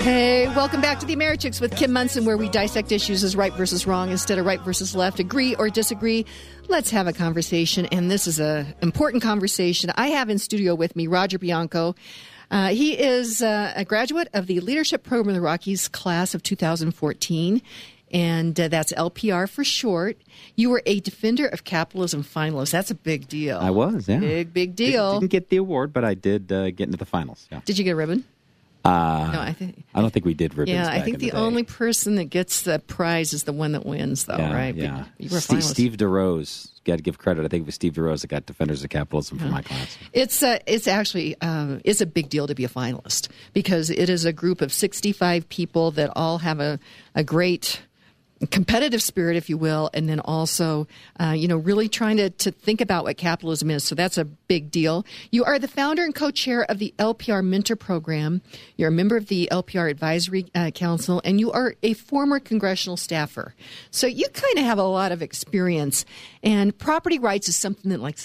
Hey, welcome back to the Americhicks with Kim Monson, where we dissect issues as right versus wrong instead of right versus left. Agree or disagree? Let's have a conversation. And this is a important conversation. I have in studio with me Roger Bianco. Uh, he is uh, a graduate of the Leadership Program of the Rockies class of 2014 and uh, that's LPR for short. You were a Defender of Capitalism finalist. That's a big deal. I was, yeah. Big, big deal. Didn't, didn't get the award, but I did uh, get into the finals. Yeah. Did you get a ribbon? Uh, no, I think. I don't think we did ribbons. Yeah, I think in the, day. only person that gets the prize is the one that wins, though, yeah, right? But Yeah. You were Steve. Steve DeRose. Got to give credit. I think it was Steve DeRose that got Defenders of Capitalism for my class. It's uh, it's actually um, it's a big deal to be a finalist because it is a group of 65 people that all have a, a great competitive spirit, if you will, and then also, uh, you know, really trying to, to think about what capitalism is. So that's a big deal. You are the founder and co-chair of the LPR Mentor Program. You're a member of the LPR Advisory uh, Council, and you are a former congressional staffer. So you kind of have a lot of experience. And property rights is something that, like,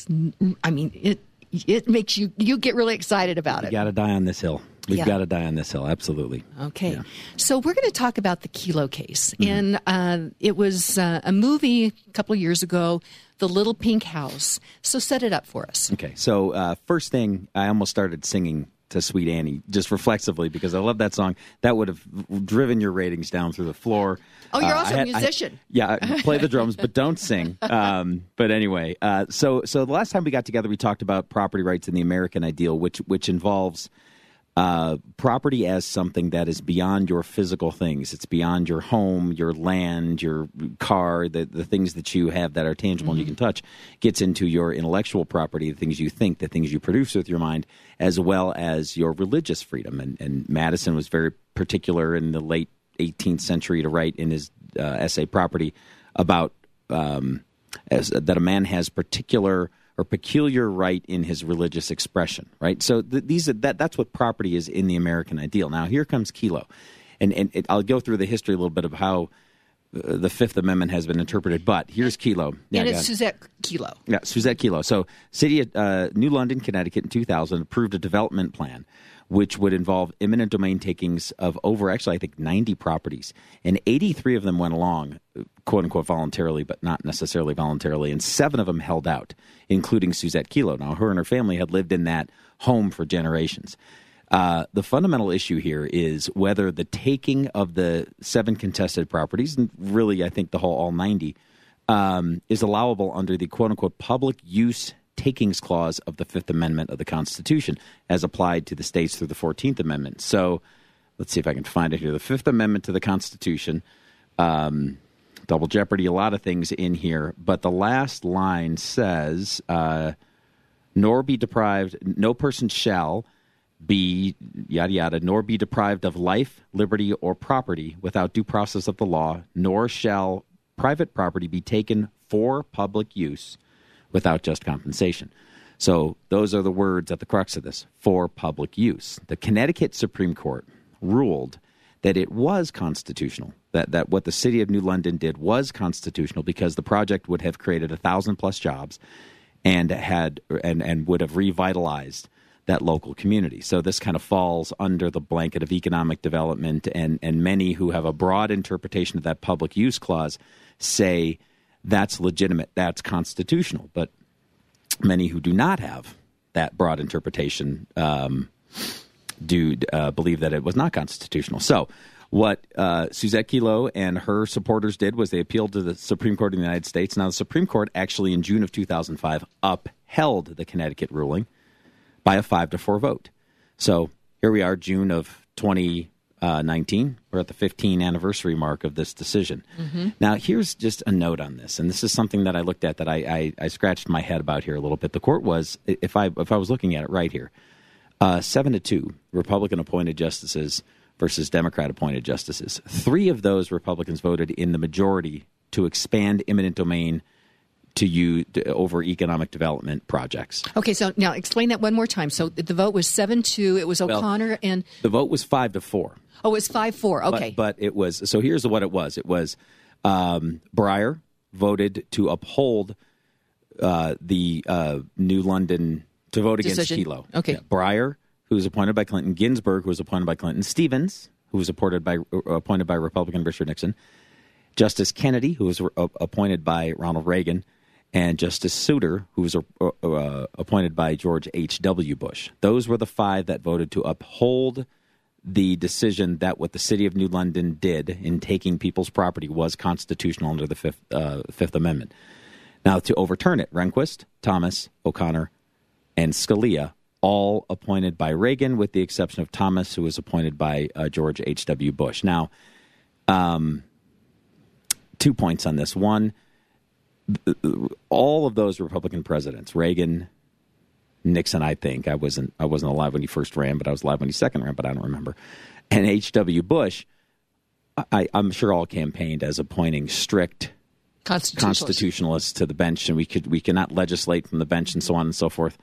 I mean, it it makes you you get really excited about it. You got to die on this hill. We've Yeah. got to die on this hill. Absolutely. Okay. Yeah. So we're going to talk about the Kelo case. Mm-hmm. And uh, it was uh, a movie a couple of years ago, The Little Pink House. So set it up for us. Okay. So uh, first thing, I almost started singing to Sweet Annie just reflexively because I love that song. That would have driven your ratings down through the floor. Oh, you're Uh, also I a had- I- musician. yeah, I play the drums, but don't sing. Um, but anyway, uh, so so the last time we got together, we talked about property rights in the American ideal, which which involves uh, property as something that is beyond your physical things. It's beyond your home, your land, your car, the, the things that you have that are tangible and you can touch. Gets into your intellectual property, the things you think, the things you produce with your mind, as well as your religious freedom. And, and Madison was very particular in the late 18th century to write in his uh, essay Property about um, as, that a man has particular or peculiar right in his religious expression, right? So th- these are, that that's what property is in the American ideal. Now here comes Kelo, and and it, I'll go through the history a little bit of how uh, the Fifth Amendment has been interpreted. But here's Kelo. Yeah, and it's. Suzette Kelo. Yeah, Suzette Kelo. So, City of uh, New London, Connecticut, in 2000 approved a development plan which would involve eminent domain takings of over, actually, I think 90 properties. And 83 of them went along, quote unquote, voluntarily, but not necessarily voluntarily. And seven of them held out, including Suzette Kelo. Now, her and her family had lived in that home for generations. Uh, the fundamental issue here is whether the taking of the seven contested properties, and really, I think the whole all 90, um, is allowable under the quote unquote public use takings clause of the Fifth Amendment of the Constitution as applied to the states through the 14th Amendment. So let's see if I can find it here. The Fifth Amendment to the Constitution, um, double jeopardy, a lot of things in here, but the last line says, uh, nor be deprived, no person shall be yada yada, nor be deprived of life, liberty, or property without due process of the law, nor shall private property be taken for public use without just compensation. So those are the words at the crux of this for public use. The Connecticut Supreme Court ruled that it was constitutional, that, that what the city of New London did was constitutional because the project would have created a thousand plus jobs and had and, and would have revitalized that local community. So this kind of falls under the blanket of economic development and, and many who have a broad interpretation of that public use clause say that's legitimate, that's constitutional. But many who do not have that broad interpretation um, do uh, believe that it was not constitutional. So, what uh, Suzette Kelo and her supporters did was they appealed to the Supreme Court of the United States. Now, the Supreme Court actually, in June of 2005, upheld the Connecticut ruling by a five to four vote. So here we are, June of 2019. We're at the 15 anniversary mark of this decision. Now, here's just a note on this, and this is something that I looked at that I, I, I scratched my head about here a little bit. The court was, if I if I was looking at it right here, uh, seven to two Republican appointed justices versus Democrat appointed justices. Three of those Republicans voted in the majority to expand eminent domain to you over economic development projects. Okay, so now explain that one more time. So the vote was 7 2. It was O'Connor and, The vote was five to four. oh, it was 5 4. Okay. But, it was so here's what it was. It was um, Breyer voted to uphold uh, the uh, New London to vote against Decision. Kelo. Okay. Yeah. Breyer, who was appointed by Clinton, Ginsburg, who was appointed by Clinton, Stevens, who was appointed by uh, appointed by Republican Richard Nixon, Justice Kennedy, who was uh, appointed by Ronald Reagan, and Justice Souter, who was uh, uh, appointed by George H. W. Bush. Those were the five that voted to uphold the decision that what the city of New London did in taking people's property was constitutional under the Fifth, uh, Fifth Amendment. Now, to overturn it, Rehnquist, Thomas, O'Connor, and Scalia, all appointed by Reagan, with the exception of Thomas, who was appointed by uh, George H.W. Bush. Now, um, two points on this. One, all of those Republican presidents, Reagan, Nixon, I think I wasn't I wasn't alive when he first ran, but I was alive when he second ran, but I don't remember. And H.W. Bush, I, I'm sure all campaigned as appointing strict Constitutionalist. constitutionalists to the bench, and we could we cannot legislate from the bench, and so on and so forth.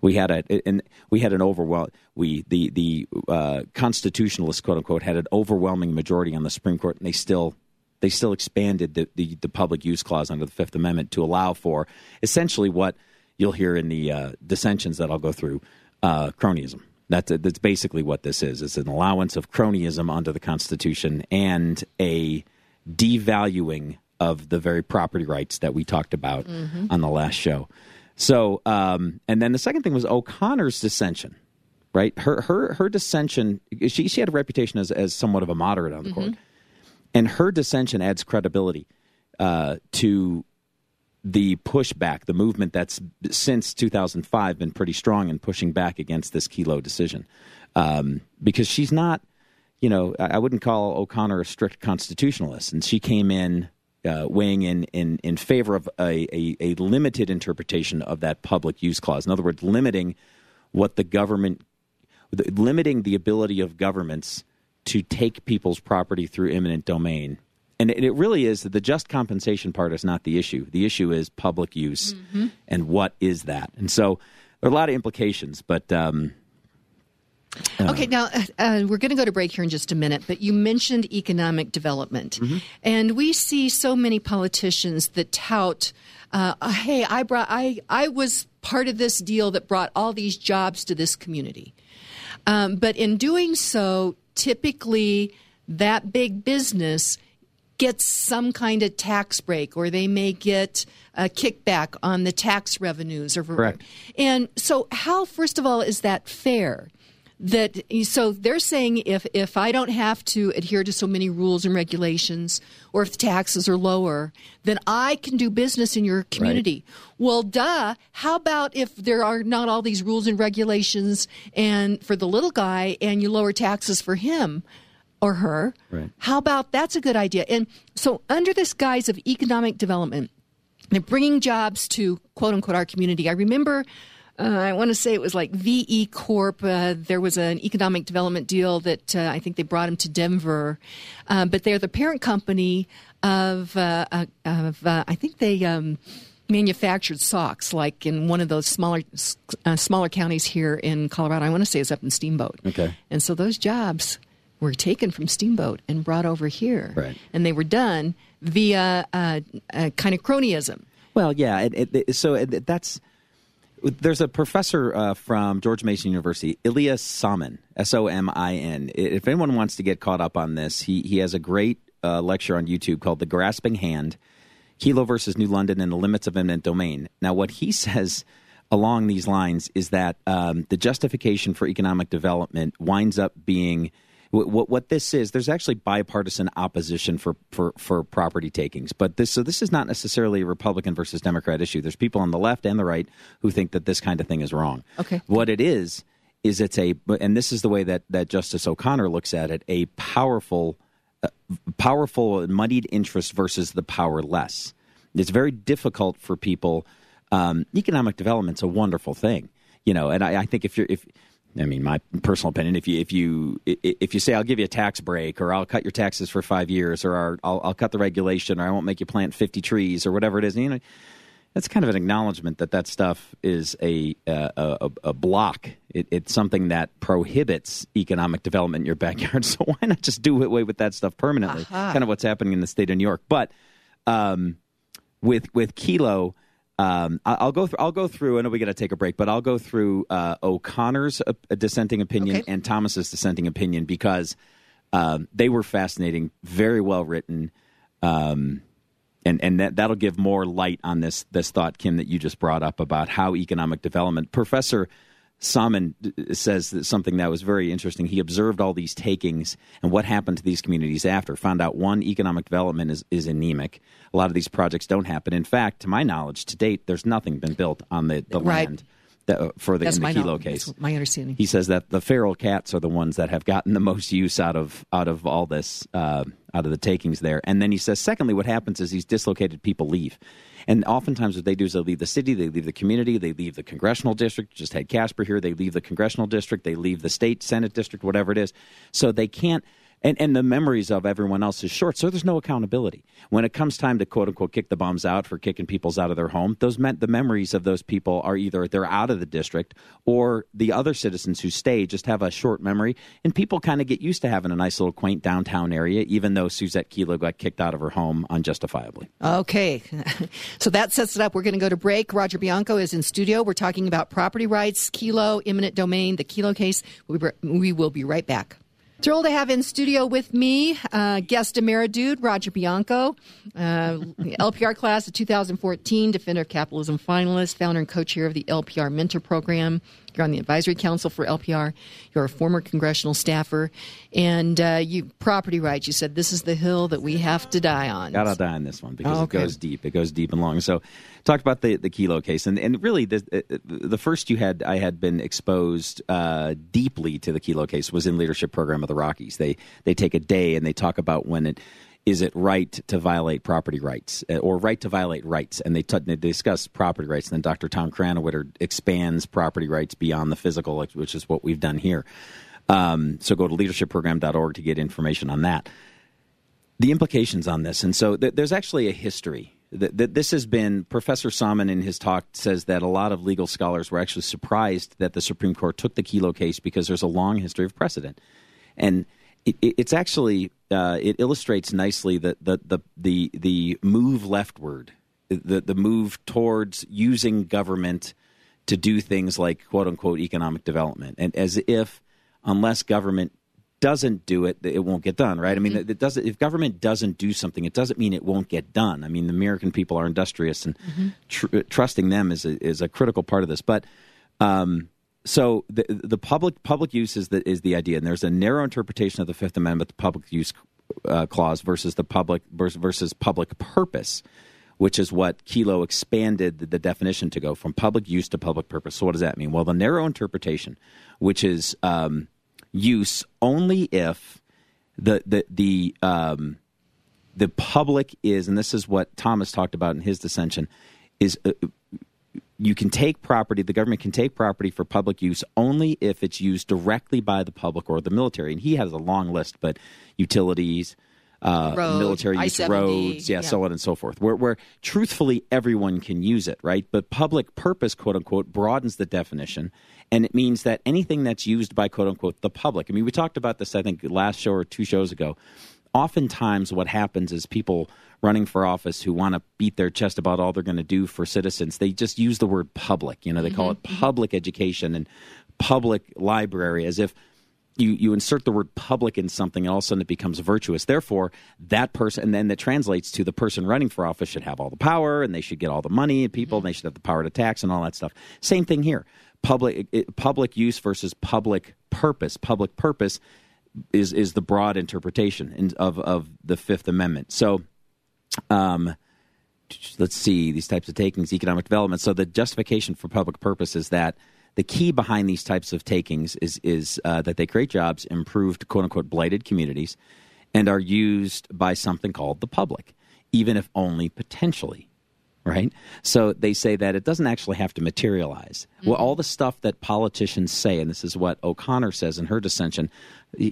We had a and we had an overwhelm. We the the uh, constitutionalists quote unquote had an overwhelming majority on the Supreme Court, and they still they still expanded the, the, the public use clause under the Fifth Amendment to allow for essentially what you'll hear in the uh, dissensions that I'll go through uh, cronyism. That's that's basically what this is. It's an allowance of cronyism under the Constitution and a devaluing of the very property rights that we talked about on the last show. So, um, and then the second thing was O'Connor's dissension, right? Her her her dissension. She she had a reputation as as somewhat of a moderate on the court, and her dissension adds credibility uh, to the pushback, the movement that's since 2005 been pretty strong in pushing back against this Kelo decision, um, because she's not, you know, I, wouldn't call O'Connor a strict constitutionalist, and she came in uh, weighing in, in in favor of a, a, a limited interpretation of that public use clause. In other words, limiting what the government, limiting the ability of governments to take people's property through eminent domain. And it, really is that the just compensation part is not the issue. The issue is public use and what is that. And so there are a lot of implications, but um, Okay, now uh, uh, we're going to go to break here in just a minute, but you mentioned economic development. And we see so many politicians that tout, uh, hey, I, brought, I, I was part of this deal that brought all these jobs to this community. Um, but in doing so, typically that big business gets some kind of tax break or they may get a kickback on the tax revenues or Correct. and so how first of all is that fair that so they're saying if if I don't have to adhere to so many rules and regulations or if the taxes are lower then I can do business in your community well duh how about if there are not all these rules and regulations and for the little guy and you lower taxes for him or her Right. how about that's a good idea and so under this guise of economic development they're bringing jobs to quote unquote our community. I remember, uh, I want to say it was like VF Corp. Uh, there was an economic development deal that uh, I think they brought them to Denver, uh, but they're the parent company of, uh, uh, of uh, I think they. Um, manufactured socks like in one of those smaller uh, smaller counties here in Colorado I want to say it's up in Steamboat Okay. and so those jobs were taken from Steamboat and brought over here Right. and they were done via uh, uh, kind of cronyism. Well, yeah. It, it, it- so it, that's there's a professor uh, from George Mason University, Ilya Somin, S O M I N. If anyone wants to get caught up on this, he he has a great uh, lecture on YouTube called "The Grasping Hand: Kelo versus New London and the Limits of Eminent Domain." Now, what he says along these lines is that um, the justification for economic development winds up being what, what, what this is. There's actually bipartisan opposition for, for, for property takings, but this so this is not necessarily a Republican versus Democrat issue. There's people on the left and the right who think that this kind of thing is wrong. Okay. what it is is it's a and this is the way that that Justice O'Connor looks at it: a powerful uh, powerful moneyed interest versus the powerless. It's very difficult for people. Um, economic development's a wonderful thing, you know, and I, I think if you're if I mean my personal opinion, if you if you if you say I'll give you a tax break or I'll cut your taxes for five years or I'll, I'll, cut the regulation or I won't make you plant fifty trees or whatever it is, you know, that's kind of an acknowledgement that that stuff is a uh, a, a block. It, it's something that prohibits economic development in your backyard. So why not just do away with that stuff permanently? Kind of what's happening in the state of New York. But um, with with Kelo, um, I'll go through. I'll go through. I know we got to take a break, but I'll go through uh, O'Connor's uh, dissenting opinion Okay. and Thomas's dissenting opinion because um, they were fascinating, very well written, um, and and that that'll give more light on this this thought, Kim, that you just brought up about how economic development. Professor Somin says that something that was very interesting. He observed all these takings and what happened to these communities after. Found out one economic development is, is anemic. A lot of these projects don't happen. In fact, to my knowledge, to date, there's nothing been built on the, the Right. land that, for the, That's in the Kelo case. That's my understanding. He says that the feral cats are the ones that have gotten the most use out of out of all this uh, out of the takings there. And then he says, secondly, what happens is these dislocated people leave, and oftentimes what they do is they leave the city, they leave the community, they leave the congressional district. Just had Casper here. They leave the congressional district, they leave the state senate district, whatever it is. So they can't. And, and the memories of everyone else is short, so there's no accountability. When it comes time to quote unquote kick the bums out for kicking people's out of their home, those meant the memories of those people are either they're out of the district or the other citizens who stay just have a short memory. And people kind of get used to having a nice little quaint downtown area, even though Suzette Kelo got kicked out of her home unjustifiably. Okay. so that sets it up. We're going to go to break. Roger Bianco is in studio. We're talking about property rights, Kelo, eminent domain, the Kelo case. We, we will be right back. Thrilled to have in studio with me uh, guest Emeridude Roger Bianco, uh, LPR class of 2014, Defender of Capitalism finalist, founder and co-chair of the LPR Mentor Program. You're on the advisory council for LPR. You're a former congressional staffer, and uh, you property rights. You said this is the hill that we have to die on. Gotta die on this one because Oh, okay. it goes deep. It goes deep and long. So, talked about the the Kelo case, and and really the uh, the first you had I had been exposed uh, deeply to the Kelo case was in leadership program of the Rockies. They they take a day and they talk about when it is it right to violate property rights uh, or right to violate rights, and they, t- they discuss property rights. And then Dr. Tom Krannawitter expands property rights beyond the physical, which is what we've done here. Um, so go to leadershipprogram.org to get information on that the implications on this. And so th- there's actually a history. That, that this has been Professor Somin in his talk says that a lot of legal scholars were actually surprised that the Supreme Court took the Kelo case because there's a long history of precedent, and it, it, it's actually uh, it illustrates nicely the the the the, the move leftward, the the move towards using government to do things like quote unquote economic development, and as if unless government doesn't do it, it won't get done, right? I mean, it doesn't. If government doesn't do something, it doesn't mean it won't get done. I mean, the American people are industrious, and tr- trusting them is a, is a critical part of this. But um, so the the public public use is the is the idea, and there's a narrow interpretation of the Fifth Amendment, the public use uh, clause versus the public versus, public purpose. Which is what Kelo expanded the, the definition to go from public use to public purpose. So, what does that mean? Well, the narrow interpretation, which is um, use only if the the the um, the public is, and this is what Thomas talked about in his dissension, is uh, you can take property, the government can take property for public use only if it's used directly by the public or the military. And he has a long list, but utilities, uh, Road, military use I-70, roads, yeah, yeah. so on and so forth, where, where truthfully everyone can use it, right? But public purpose, quote unquote, broadens the definition. And it means that anything that's used by, quote unquote, the public. I mean, we talked about this, I think, last show or two shows ago. Oftentimes, what happens is people running for office who want to beat their chest about all they're going to do for citizens, they just use the word public. You know, they call mm-hmm. it public education and public library as if you, you insert the word public in something and all of a sudden it becomes virtuous. Therefore, that person, and then that translates to the person running for office should have all the power and they should get all the money and people and they should have the power to tax and all that stuff. Same thing here. Public, public use versus public purpose. Public purpose is, is the broad interpretation in, of, of the Fifth Amendment. So, um, let's see these types of takings economic development. So the justification for public purpose is that the key behind these types of takings is is uh, that they create jobs improved quote unquote blighted communities and are used by something called the public even if only potentially right? So they say that it doesn't actually have to materialize. Well all the stuff that politicians say and this is what o'connor says in her dissension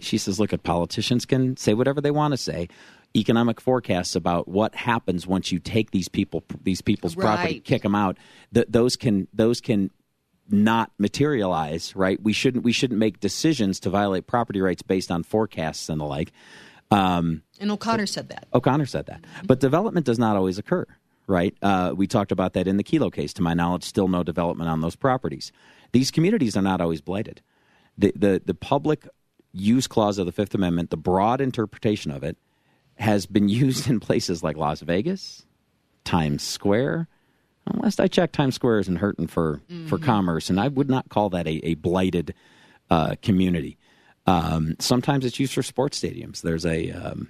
she says look at politicians can say whatever they want to say economic forecasts about what happens once you take these people these people's property kick them out th- those can those can not materialize right we shouldn't we shouldn't make decisions to violate property rights based on forecasts and the like um, And O'Connor said that. O'Connor said that. But development does not always occur, right? Uh, we talked about that in the Kelo case. To my knowledge, still no development on those properties. These communities are not always blighted. The, the, the public use clause of the Fifth Amendment, the broad interpretation of it, has been used in places like Las Vegas, Times Square. Unless I check, Times Square isn't hurting for, for commerce, and I would not call that a, a blighted uh, community. Um, sometimes it's used for sports stadiums. There's a um,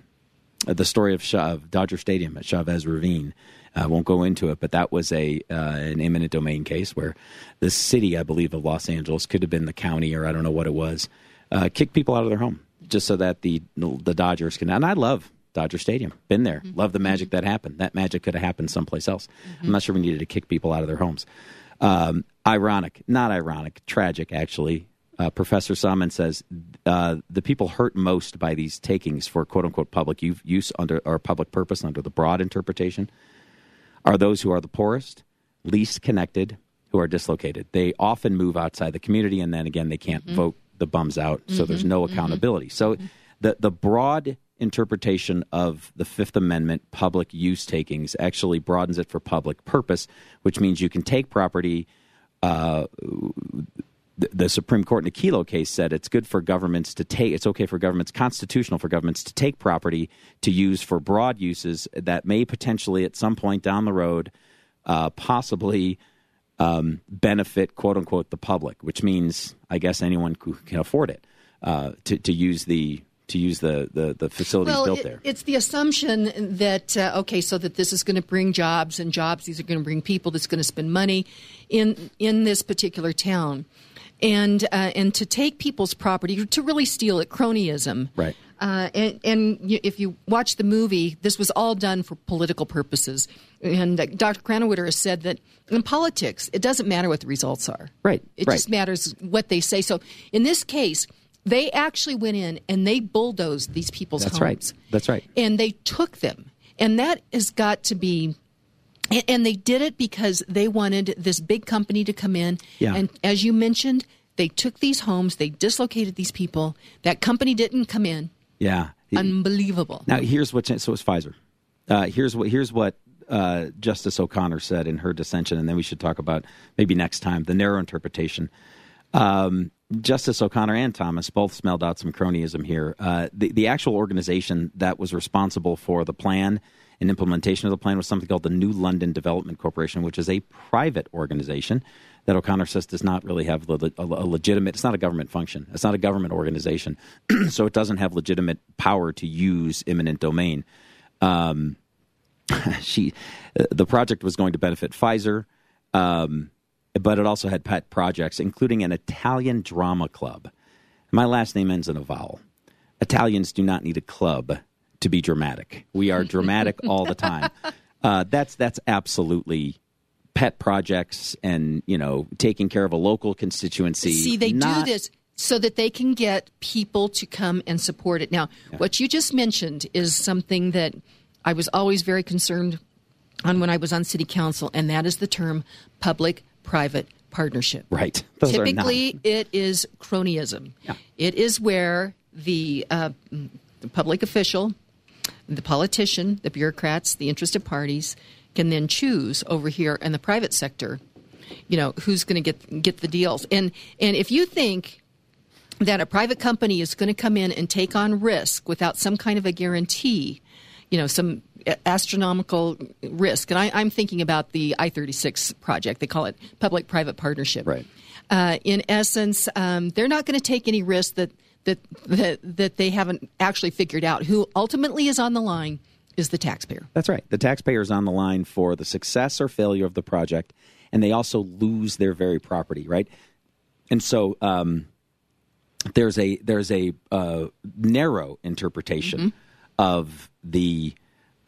the story of, Cha- of Dodger Stadium at Chavez Ravine. I won't go into it, but that was a uh, an eminent domain case where the city, I believe, of Los Angeles could have been the county, or I don't know what it was, uh, kicked people out of their home just so that the the Dodgers can. And I love Dodger Stadium. Been there. Love the magic that happened. That magic could have happened someplace else. I'm not sure we needed to kick people out of their homes. Um, ironic, not ironic, tragic actually. Uh, Professor Somin says uh, the people hurt most by these takings for quote unquote public use under or public purpose under the broad interpretation are those who are the poorest, least connected, who are dislocated. They often move outside the community, and then again, they can't vote the bums out, so there's no accountability. So the the broad interpretation of the Fifth Amendment public use takings actually broadens it for public purpose, which means you can take property. Uh, the, the Supreme Court in the Kelo case said it's good for governments to take. It's okay for governments, constitutional for governments to take property to use for broad uses that may potentially, at some point down the road, uh, possibly um, benefit "quote unquote" the public, which means, I guess, anyone who can afford it uh, to to use the to use the the, the facilities well, built it- there. it's the assumption that uh, okay, so that this is going to bring jobs, and jobs these are going to bring people that's going to spend money in in this particular town, and uh, and to take people's property to really steal it, cronyism, Right. Uh, and and if you watch the movie, this was all done for political purposes. And uh, Dr. Krannawitter has said that in politics, it doesn't matter what the results are. Right, It right. just matters what they say. So in this case, they actually went in and they bulldozed these people's That's homes. right. That's right. And they took them. And that has got to be. and- And they did it because they wanted this big company to come in. Yeah. And as you mentioned, they took these homes, they dislocated these people. That company didn't come in. Yeah. Unbelievable. Now here's what so it's Pfizer. Uh, here's what here's what uh, Justice O'Connor said in her dissension, and then we should talk about maybe next time the narrow interpretation. Um, Justice O'Connor and Thomas both smelled out some cronyism here. Uh, the the actual organization that was responsible for the plan and implementation of the plan was something called the New London Development Corporation, which is a private organization that O'Connor says does not really have a legitimate. It's not a government function. It's not a government organization, so it doesn't have legitimate power to use eminent domain. Um, she, uh, the project was going to benefit Pfizer, um, but it also had pet projects, including an Italian drama club. My last name ends in a vowel. Italians do not need a club to be dramatic. We are dramatic all the time. Uh, that's that's absolutely pet projects and you know taking care of a local constituency. See, they not- do this so that they can get people to come and support it. Now, what you just mentioned is something that I was always very concerned on when I was on city council, and that is the term public private partnership. right. Those are not- Typically, it is cronyism. Yeah. It is where the, uh, the public official, the politician, the bureaucrats, the interested parties can then choose over here in the private sector, you know, who's going to get get the deals. And and if you think that a private company is going to come in and take on risk without some kind of a guarantee, you know, some astronomical risk. And I, I'm thinking about the I 36 project. They call it public private partnership. Right. Uh, in essence, um, they're not going to take any risk that, that, that, that they haven't actually figured out. Who ultimately is on the line is the taxpayer. That's right. The taxpayer is on the line for the success or failure of the project, and they also lose their very property, right? And so um, there's a there's a uh, narrow interpretation of the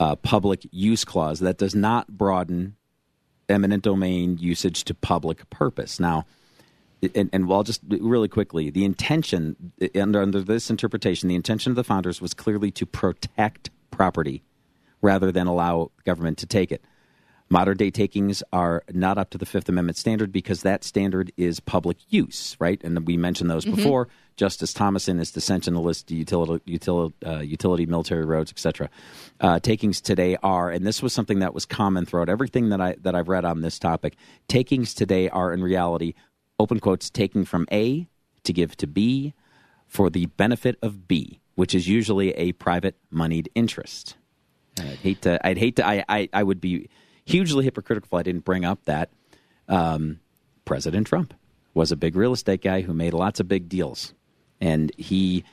uh, public use clause that does not broaden eminent domain usage to public purpose. Now, and, and well, just really quickly, the intention under, under this interpretation, the intention of the founders was clearly to protect property rather than allow government to take it. Modern day takings are not up to the Fifth Amendment standard because that standard is public use, right? And we mentioned those before. Justice Thomas in his dissension the list, utility, utility, uh, utility military roads, etc. Uh, takings today are, and this was something that was common throughout everything that I that I've read on this topic. Takings today are in reality, open quotes, taking from A to give to B for the benefit of B, which is usually a private moneyed interest. And I'd hate to. I'd hate to. I, I. I would be hugely hypocritical if I didn't bring up that um, President Trump was a big real estate guy who made lots of big deals, and he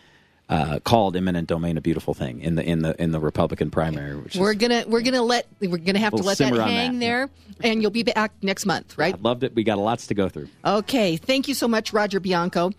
uh, called eminent domain a beautiful thing in the in the in the Republican primary. Which We're is, gonna we're gonna let we're gonna have to let that hang that, there, and you'll be back next month, right? I loved it. We got lots to go through. Okay, thank you so much, Roger Bianco.